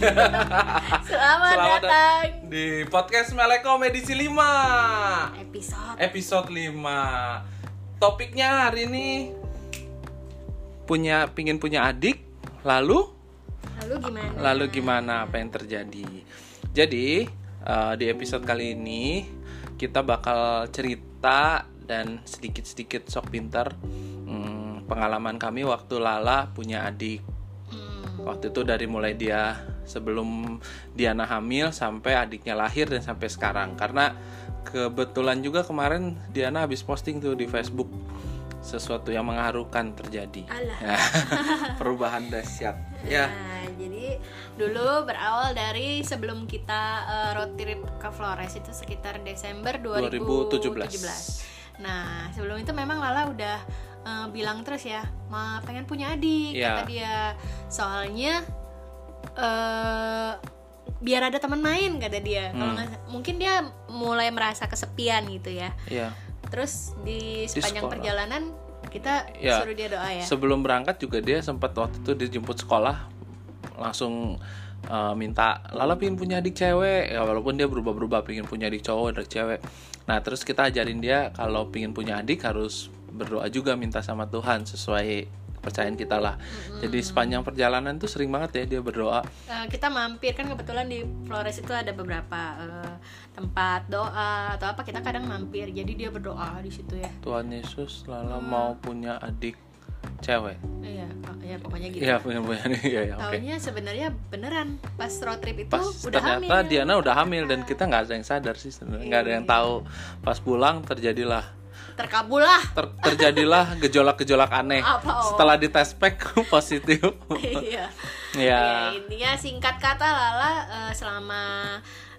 Selamat, Selamat datang. di podcast Melekom edisi 5 episode. Episode 5 Topiknya hari ini punya pingin punya adik lalu? Lalu gimana? lalu gimana? Apa yang terjadi? Jadi eh, di episode kali ini kita bakal cerita dan sedikit-sedikit sok pintar hmm, pengalaman kami waktu Lala punya adik. Hmm, waktu itu dari mulai dia sebelum Diana hamil sampai adiknya lahir dan sampai sekarang karena kebetulan juga kemarin Diana habis posting tuh di Facebook sesuatu yang mengharukan terjadi. Ya, perubahan dahsyat ya Nah, jadi dulu berawal dari sebelum kita eh, road trip ke Flores itu sekitar Desember 2017. 2017. Nah, sebelum itu memang Lala udah eh, bilang terus ya, ma pengen punya adik Iya. kata dia. Soalnya eh biar ada teman main kata dia. Kalau Hmm. mungkin dia mulai merasa kesepian gitu ya. ya Terus di sepanjang sekolah. perjalanan kita Ya, suruh dia doa ya. sebelum berangkat juga dia sempat waktu itu dijemput sekolah langsung uh, minta Lala pingin punya adik cewek ya walaupun dia berubah-berubah pingin punya adik cowok adik cewek nah terus kita ajarin dia kalau pingin punya adik harus berdoa juga minta sama Tuhan sesuai kepercayaan kita lah. Jadi sepanjang perjalanan tuh sering banget ya dia berdoa. Eh, kita mampir kan kebetulan di Flores itu ada beberapa eh, tempat doa atau apa kita kadang mampir jadi dia berdoa di situ ya. Tuhan Yesus Lala mau punya adik cewek. Iya ya pokoknya gitu. Iya punya punya adik ya, ya oke. Taunya sebenarnya beneran pas road trip itu pas udah ternyata hamil. Diana udah hamil dan kita nggak ada yang sadar sih sebenarnya nggak ada yang tahu. Pas pulang terjadilah terkabul lah. Ter- terjadilah gejolak-gejolak aneh. Apa, oh? setelah dites pack positif. Iya. Ya Ya, intinya singkat kata Lala eh, selama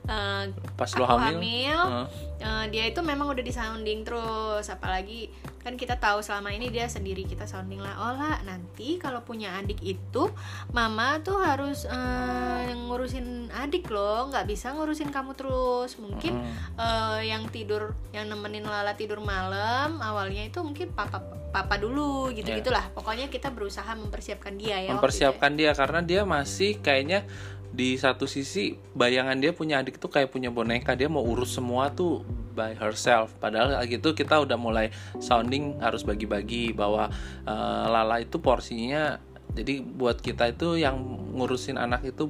eh, pas lo hamil, hamil, Heeh. eh, dia itu memang udah di sounding terus apalagi kan kita tahu selama ini dia sendiri kita sounding lah oh lah nanti kalau punya adik itu mama tuh harus eh, ngurusin adik loh nggak bisa ngurusin kamu terus mungkin Mm. eh, yang tidur yang nemenin Lala tidur malam awalnya itu mungkin papa papa dulu gitu gitulah pokoknya kita berusaha mempersiapkan dia ya ya. mempersiapkan dia karena dia masih kayaknya di satu sisi bayangan dia punya adik tuh kayak punya boneka. Dia mau urus semua tuh by herself. Padahal gitu kita udah mulai sounding harus bagi-bagi bahwa eh, Lala itu porsinya jadi buat kita itu yang ngurusin anak itu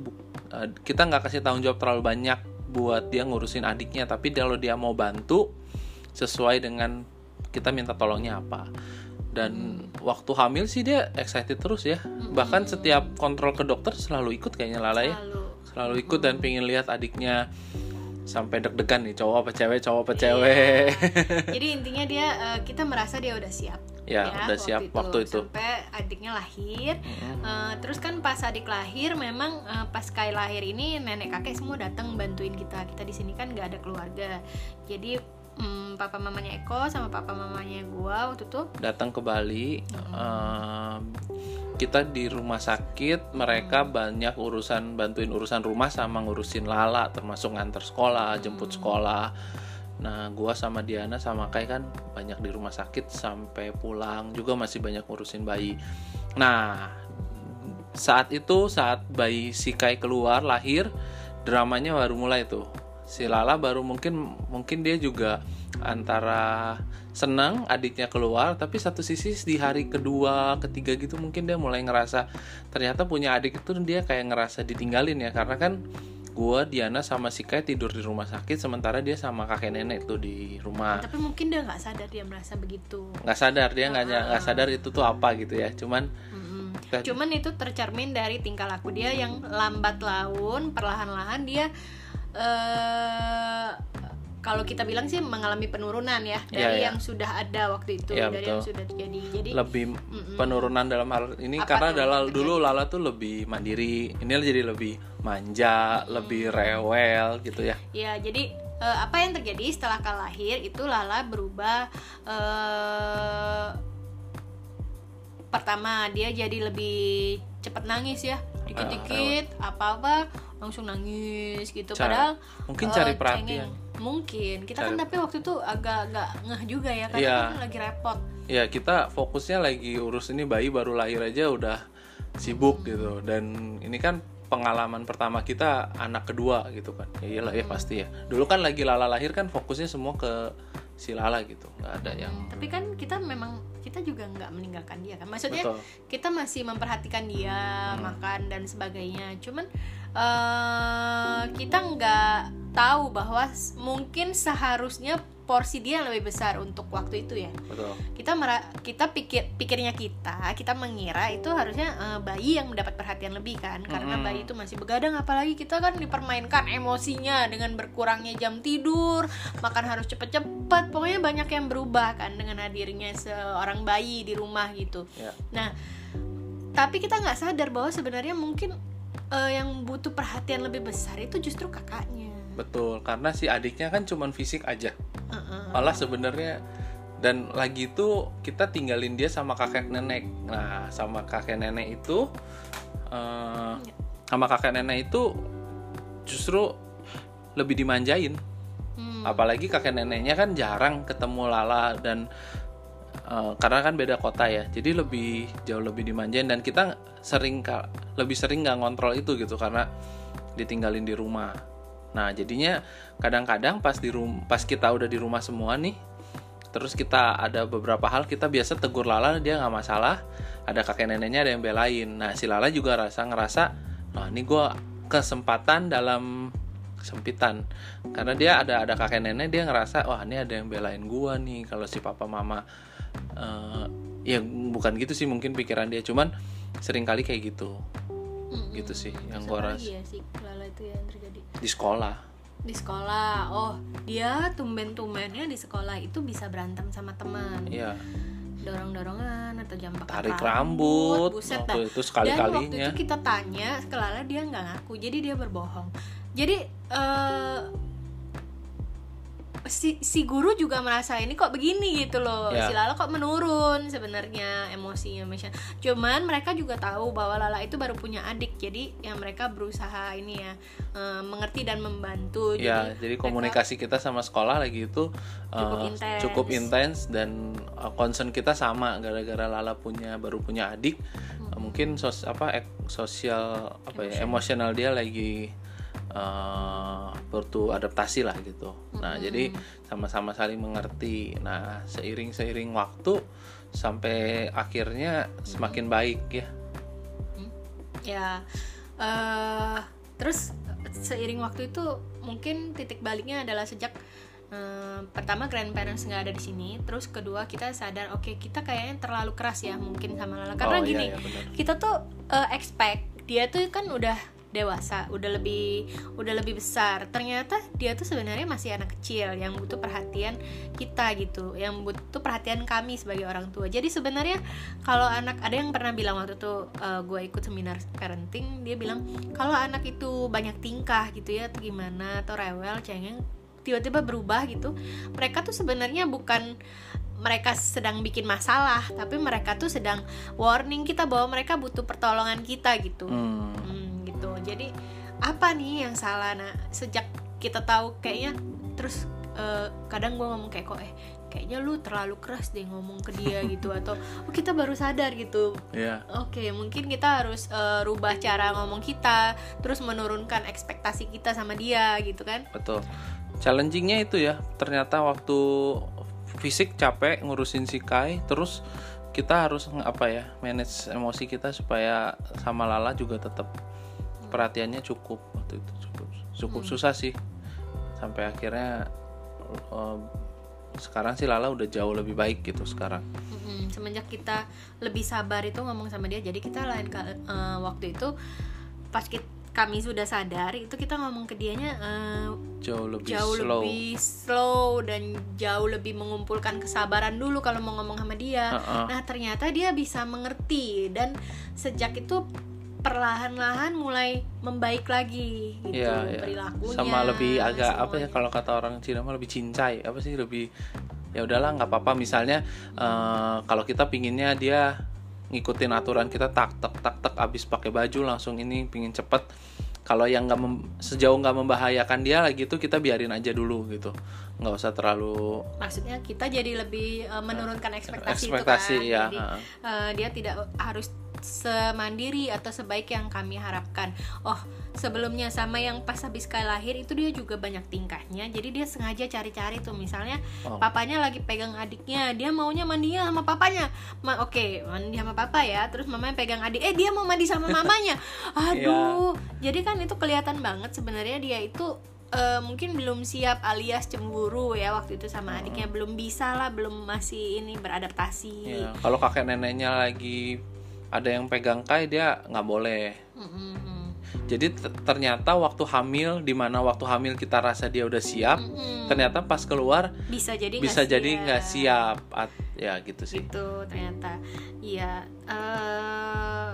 eh, kita nggak kasih tanggung jawab terlalu banyak buat dia ngurusin adiknya. Tapi kalau dia mau bantu sesuai dengan kita minta tolongnya apa dan waktu hamil sih dia excited terus ya. Bahkan setiap kontrol ke dokter selalu ikut kayaknya Lala ya. Lalu selalu ikut dan pengen lihat adiknya sampai deg-degan nih cowok apa cewek cowok apa cewek. Jadi intinya dia eh, kita merasa dia udah siap. ya, udah siap waktu itu. Sampai adiknya lahir. Eh, terus kan pas adik lahir memang eh, pas Kai lahir ini nenek kakek semua datang bantuin kita. Kita di sini kan nggak ada keluarga. Jadi mm, papa mamanya Eko sama papa mamanya gua waktu itu. Datang ke Bali em, kita di rumah sakit mereka banyak urusan bantuin urusan rumah sama ngurusin Lala termasuk nganter sekolah jemput sekolah. Nah gua sama Diana sama Kai kan banyak di rumah sakit sampai pulang juga masih banyak ngurusin bayi. Nah saat itu saat bayi si Kai keluar lahir dramanya baru mulai tuh si Lala baru mungkin mungkin dia juga antara senang adiknya keluar tapi satu sisi di hari kedua ketiga gitu mungkin dia mulai ngerasa ternyata punya adik itu dia kayak ngerasa ditinggalin ya. Karena kan gua Diana sama si Kai tidur di rumah sakit sementara dia sama kakek nenek tuh di rumah. Tapi mungkin dia nggak sadar dia merasa begitu. nggak sadar dia nggak nggak sadar itu tuh apa gitu ya. Cuman Cuman itu tercermin dari tingkah laku dia yang lambat laun, perlahan-lahan dia eh kalau kita bilang sih mengalami penurunan ya Iya, dari iya. yang sudah ada waktu itu, Iya, dari yang betul. sudah terjadi. Jadi lebih penurunan dalam hal ini Apa karena terjadi? dulu Lala tuh lebih mandiri ini jadi lebih manja lebih rewel gitu ya ya jadi eh, apa yang terjadi setelah Kak lahir itu Lala berubah eh pertama dia jadi lebih cepat nangis ya dikit-dikit apa-apa langsung nangis gitu. Cara- padahal mungkin eh, cari cengeng. perhatian. mungkin. Kita kan Cari- tapi waktu itu agak-agak ngeh juga ya karena Iya. kan lagi repot. Ya kita fokusnya lagi urus ini bayi baru lahir aja udah sibuk gitu. Dan ini kan pengalaman pertama kita anak kedua gitu kan. Ya iyalah ya pasti ya. Dulu kan lagi Lala lahir kan fokusnya semua ke si Lala gitu nggak ada yang tapi kan kita memang kita juga nggak meninggalkan dia kan. Maksudnya betul. kita masih memperhatikan dia makan dan sebagainya. Cuman eh kita nggak tahu bahwa mungkin seharusnya porsi dia lebih besar untuk waktu itu ya. Betul. Kita mera- kita pikir pikirnya kita kita mengira itu harusnya eh, bayi yang mendapat perhatian lebih kan. Karena Mm-mm. bayi itu masih begadang apalagi kita kan dipermainkan emosinya dengan berkurangnya jam tidur makan harus cepet-cepet. Pokoknya banyak yang berubah kan dengan hadirnya seorang bayi di rumah gitu. Ya. Nah tapi kita nggak sadar bahwa sebenarnya mungkin eh, yang butuh perhatian lebih besar itu justru kakaknya. Betul karena si adiknya kan cuman fisik aja. Malah sebenarnya. Dan lagi itu kita tinggalin dia sama kakek nenek. Nah sama kakek nenek itu eh, sama kakek nenek itu justru lebih dimanjain. Hmm. apalagi kakek neneknya kan jarang ketemu Lala dan eh, karena kan beda kota ya. Jadi lebih jauh lebih dimanjain dan kita sering lebih sering nggak ngontrol itu gitu karena ditinggalin di rumah nah jadinya kadang-kadang pas di rum pas kita udah di rumah semua nih terus kita ada beberapa hal kita biasa tegur Lala dia nggak masalah. Ada kakek neneknya ada yang belain. Nah si Lala juga rasa ngerasa nah ini gue kesempatan dalam kesempitan. Karena dia ada ada kakek nenek dia ngerasa wah ini ada yang belain gua nih kalau si papa mama eh, ya bukan gitu sih mungkin pikiran dia. Cuman sering kali kayak gitu Mm-mm. gitu sih yang Terus gua apa ras lagi ya sih Lala itu yang terjadi? Di sekolah. Di sekolah. Oh dia tumben-tumbennya di sekolah itu bisa berantem sama teman. Iya. Dorong-dorongan atau jampak tarik rambut buset waktu dah. itu dan waktu sekali-kalinya itu kita tanya ke Lala dia nggak ngaku jadi dia berbohong. Jadi eh si si guru juga merasa ini kok begini gitu loh Ya. si Lala kok menurun sebenarnya emosinya Misha. cuman mereka juga tahu bahwa Lala itu baru punya adik jadi yang mereka berusaha ini ya eh, mengerti dan membantu ya jadi mereka- komunikasi kita sama sekolah lagi itu Cukup intens. cukup intens dan eh, concern kita sama gara-gara Lala punya baru punya adik Hmm. mungkin sos apa ek- sosial apa ya emosional dia lagi butuh adaptasi lah gitu. Nah Hmm. jadi sama-sama saling mengerti. Nah seiring seiring waktu sampai akhirnya semakin baik ya. Ya eh terus seiring waktu itu mungkin titik baliknya adalah sejak eh, pertama grandparents nggak ada di sini terus kedua kita sadar oke kita kayaknya terlalu keras ya mungkin sama Lala. Karena Oh, iya, gini iya, benar. kita tuh eh, expect dia tuh kan udah dewasa udah lebih udah lebih besar. Ternyata dia tuh sebenarnya masih anak kecil yang butuh perhatian kita gitu yang butuh perhatian kami sebagai orang tua. Jadi sebenarnya kalau anak ada yang pernah bilang waktu itu gue ikut seminar parenting dia bilang kalau anak itu banyak tingkah gitu ya atau gimana atau rewel cengeng tiba-tiba berubah gitu mereka tuh sebenarnya bukan mereka sedang bikin masalah tapi mereka tuh sedang warning kita bahwa mereka butuh pertolongan kita gitu. Hmm. Hmm, gitu. Jadi apa nih yang salah? Nah sejak kita tahu kayaknya terus eh, kadang gue ngomong kayak kok eh kayaknya lu terlalu keras deh ngomong ke dia gitu. Atau oh kita baru sadar gitu. Ya Oke, mungkin kita harus eh, rubah cara ngomong kita, terus menurunkan ekspektasi kita sama dia gitu kan? betul. Challengingnya itu ya ternyata waktu fisik capek ngurusin si Kai terus kita harus apa ya manage emosi kita supaya sama Lala juga tetap perhatiannya cukup waktu itu cukup cukup susah sih sampai akhirnya eh, sekarang sih Lala udah jauh lebih baik gitu sekarang Mm-mm, semenjak kita lebih sabar itu ngomong sama dia, jadi kita lain eh, waktu itu pas kit- kami sudah sadar itu kita ngomong ke dianya eh, jauh lebih jauh slow lebih slow dan jauh lebih mengumpulkan kesabaran dulu kalau mau ngomong sama dia. Heeh. Nah ternyata dia bisa mengerti dan sejak itu perlahan-lahan mulai membaik lagi gitu Iya, iya. perilakunya. sama lebih agak apa ya semuanya. kalau kata orang Cina mah lebih cincai apa sih lebih ya udahlah nggak apa-apa misalnya eh, kalau kita pinginnya dia ngikutin aturan kita tak tak tak tak abis pakai baju langsung ini pingin cepet kalau yang nggak sejauh nggak membahayakan dia lagi itu kita biarin aja dulu gitu nggak usah terlalu Maksudnya kita jadi lebih eh, menurunkan ekspektasi, ekspektasi itu kan. ya Jadi eh, dia tidak harus semandiri atau sebaik yang kami harapkan. Oh sebelumnya sama yang pas habis kali lahir itu dia juga banyak tingkahnya. Jadi dia sengaja cari-cari tuh. Misalnya Oh. papanya lagi pegang adiknya dia maunya mandinya sama papanya. Ma oke mandi sama papa ya. Terus mamanya pegang adik eh dia mau mandi sama mamanya. Aduh. Jadi kan itu kelihatan banget sebenarnya dia itu eh, mungkin belum siap alias cemburu ya waktu itu sama adiknya. Belum bisa lah belum masih ini beradaptasi. Ya, kalau kakek neneknya lagi ada yang pegang kai dia nggak boleh. Mm-mm. Jadi ternyata waktu hamil, di mana waktu hamil kita rasa dia udah siap, Mm-mm. ternyata pas keluar bisa jadi bisa jadi siap. nggak siap. At- ya gitu sih. gitu ternyata iya eh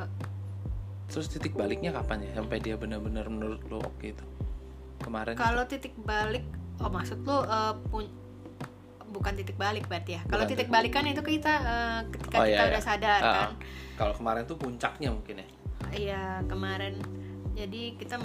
Terus titik baliknya kapan ya? Sampai dia benar-benar menurut lo oke itu. Kemarin kalau titik balik oh maksud lu eh, pun- bukan titik balik berarti ya. Kalau titik balik. kan itu kita eh, ketika Oh, kita iya, udah iya. sadar Ah, kan. kalau kemarin tuh puncaknya mungkin ya. iya kemarin jadi kita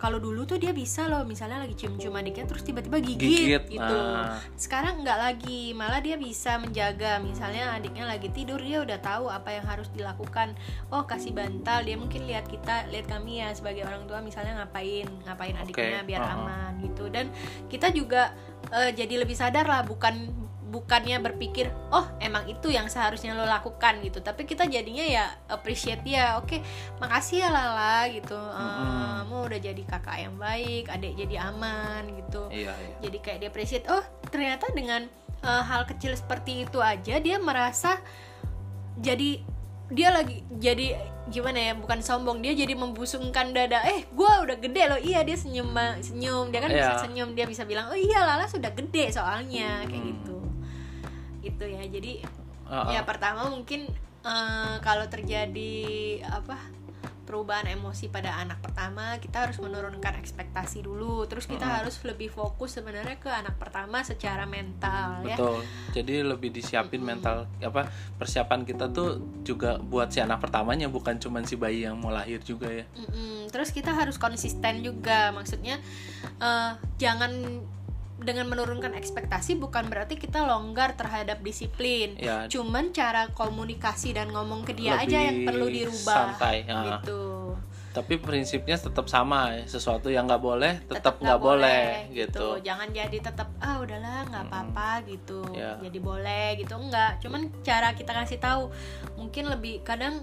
kalau dulu tuh dia bisa loh misalnya lagi cium-cium adiknya terus tiba-tiba gigit, Gigit, gitu nah. sekarang nggak lagi malah dia bisa menjaga misalnya adiknya lagi tidur dia udah tahu apa yang harus dilakukan oh kasih bantal dia mungkin lihat kita lihat kami ya sebagai orang tua misalnya ngapain ngapain adiknya Oke, biar uh-uh. aman gitu dan kita juga eh, jadi lebih sadar lah bukan bukannya berpikir oh emang itu yang seharusnya lo lakukan gitu. Tapi kita jadinya ya appreciate dia oke makasih ya Lala gitu. Eh, kamu udah jadi kakak yang baik adik jadi aman gitu. Iya, iya. jadi kayak dia appreciate oh ternyata dengan eh, hal kecil seperti itu aja dia merasa jadi dia lagi jadi gimana ya bukan sombong dia jadi membusungkan dada eh gua udah gede loh. Iya dia senyum senyum. Dia kan bisa Iya. senyum dia bisa bilang oh iya Lala sudah gede soalnya kayak Hmm. gitu ya jadi ah. ya pertama mungkin eh, kalau terjadi apa perubahan emosi pada anak pertama kita harus menurunkan ekspektasi dulu terus kita Mm-mm. harus lebih fokus sebenarnya ke anak pertama secara mental ya Betul. Jadi lebih disiapin mental apa persiapan kita tuh juga buat si anak pertamanya bukan cuman si bayi yang mau lahir juga ya. Terus kita harus konsisten juga maksudnya eh, jangan dengan menurunkan ekspektasi bukan berarti kita longgar terhadap disiplin. Ya, cuman cara komunikasi dan ngomong ke dia Lebih aja yang perlu dirubah. santai, ya. gitu. Tapi prinsipnya tetap sama ya. Sesuatu yang nggak boleh tetap nggak boleh, gitu. jangan jadi tetap ah udahlah nggak apa-apa gitu. Ya. jadi boleh gitu. Enggak cuman cara kita kasih tahu mungkin lebih kadang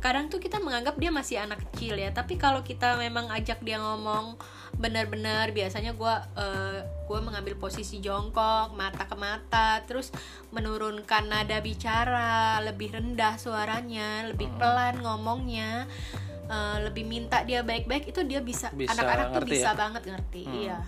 kadang tuh kita menganggap dia masih anak kecil ya tapi kalau kita memang ajak dia ngomong benar-benar biasanya gua eh, gua mengambil posisi jongkok mata ke mata terus menurunkan nada bicara lebih rendah suaranya lebih Hmm. pelan ngomongnya eh, lebih minta dia baik-baik itu dia bisa, anak-anak tuh bisa ya? banget ngerti Hmm. iya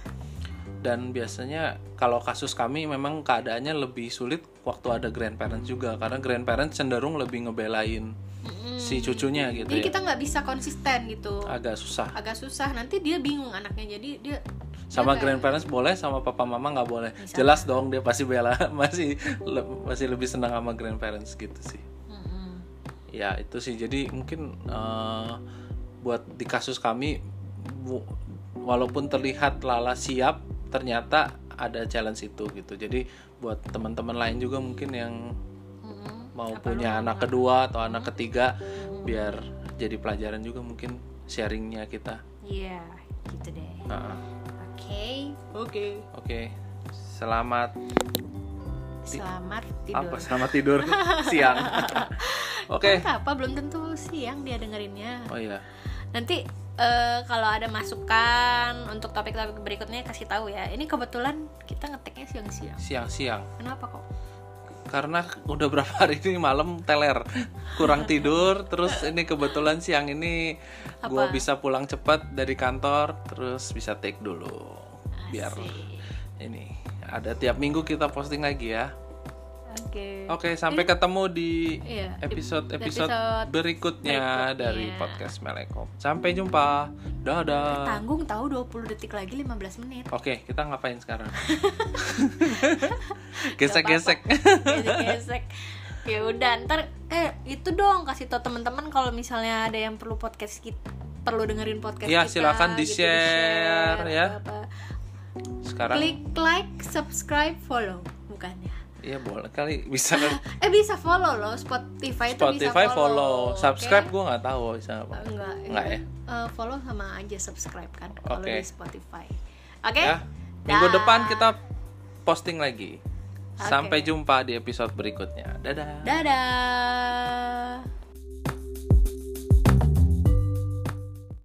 Dan biasanya kalau kasus kami memang keadaannya lebih sulit waktu ada grandparents juga karena grandparents cenderung lebih ngebelain Mm-mm. si cucunya gitu jadi ya. kita nggak bisa konsisten gitu Agak susah. agak susah nanti dia bingung anaknya jadi dia sama kayak- grandparents boleh sama papa mama nggak boleh Bisa. jelas dong dia pasti bela masih le- masih lebih senang sama grandparents gitu sih Mm-mm. ya itu sih jadi mungkin eh, buat di kasus kami bu- walaupun terlihat Lala siap ternyata ada challenge itu gitu jadi buat teman-teman lain juga mungkin yang. Mau Apa punya anak kedua atau anak ketiga biar jadi pelajaran juga mungkin sharingnya kita. Iya gitu deh. Nah, oke. Oke. Oke selamat selamat tidur. Apa selamat tidur. Siang. Oke. Kan apa belum tentu siang dia dengerinnya. Oh iya. Nanti eh, kalau ada masukan untuk topik-topik berikutnya kasih tahu ya. Ini kebetulan kita ngeteknya siang-siang. Siang-siang. Kenapa kok karena udah berapa hari ini malam teler kurang tidur terus ini kebetulan siang ini gua Apa? bisa pulang cepat dari kantor terus bisa take dulu biar Asik. ini ada tiap minggu kita posting lagi ya oke. Oke sampai ketemu di Iya, di- episode di episode episode berikutnya, berikutnya. dari podcast Melekom sampai jumpa. Dadah. Tanggung tahu 20 detik lagi 15 menit. Oke kita ngapain sekarang? Gesek-gesek. Gesek ya udah ntar eh itu dong kasih tau teman-teman kalau misalnya ada yang perlu podcast kita perlu dengerin podcast Iya, kita silakan gitu, di-share, ya. apa-apa. sekarang. Klik like subscribe follow. Bukan ya Iya boleh kali bisa kan. eh bisa follow loh Spotify itu bisa Spotify follow, follow, subscribe oke? gue nggak tahu bisa apa. enggak Enggak ya? Eh, follow sama aja subscribe kan kalau Oke. di Spotify oke Ya. Minggu Dah. depan kita posting lagi. Oke. Sampai jumpa di episode berikutnya. Dadah. dadah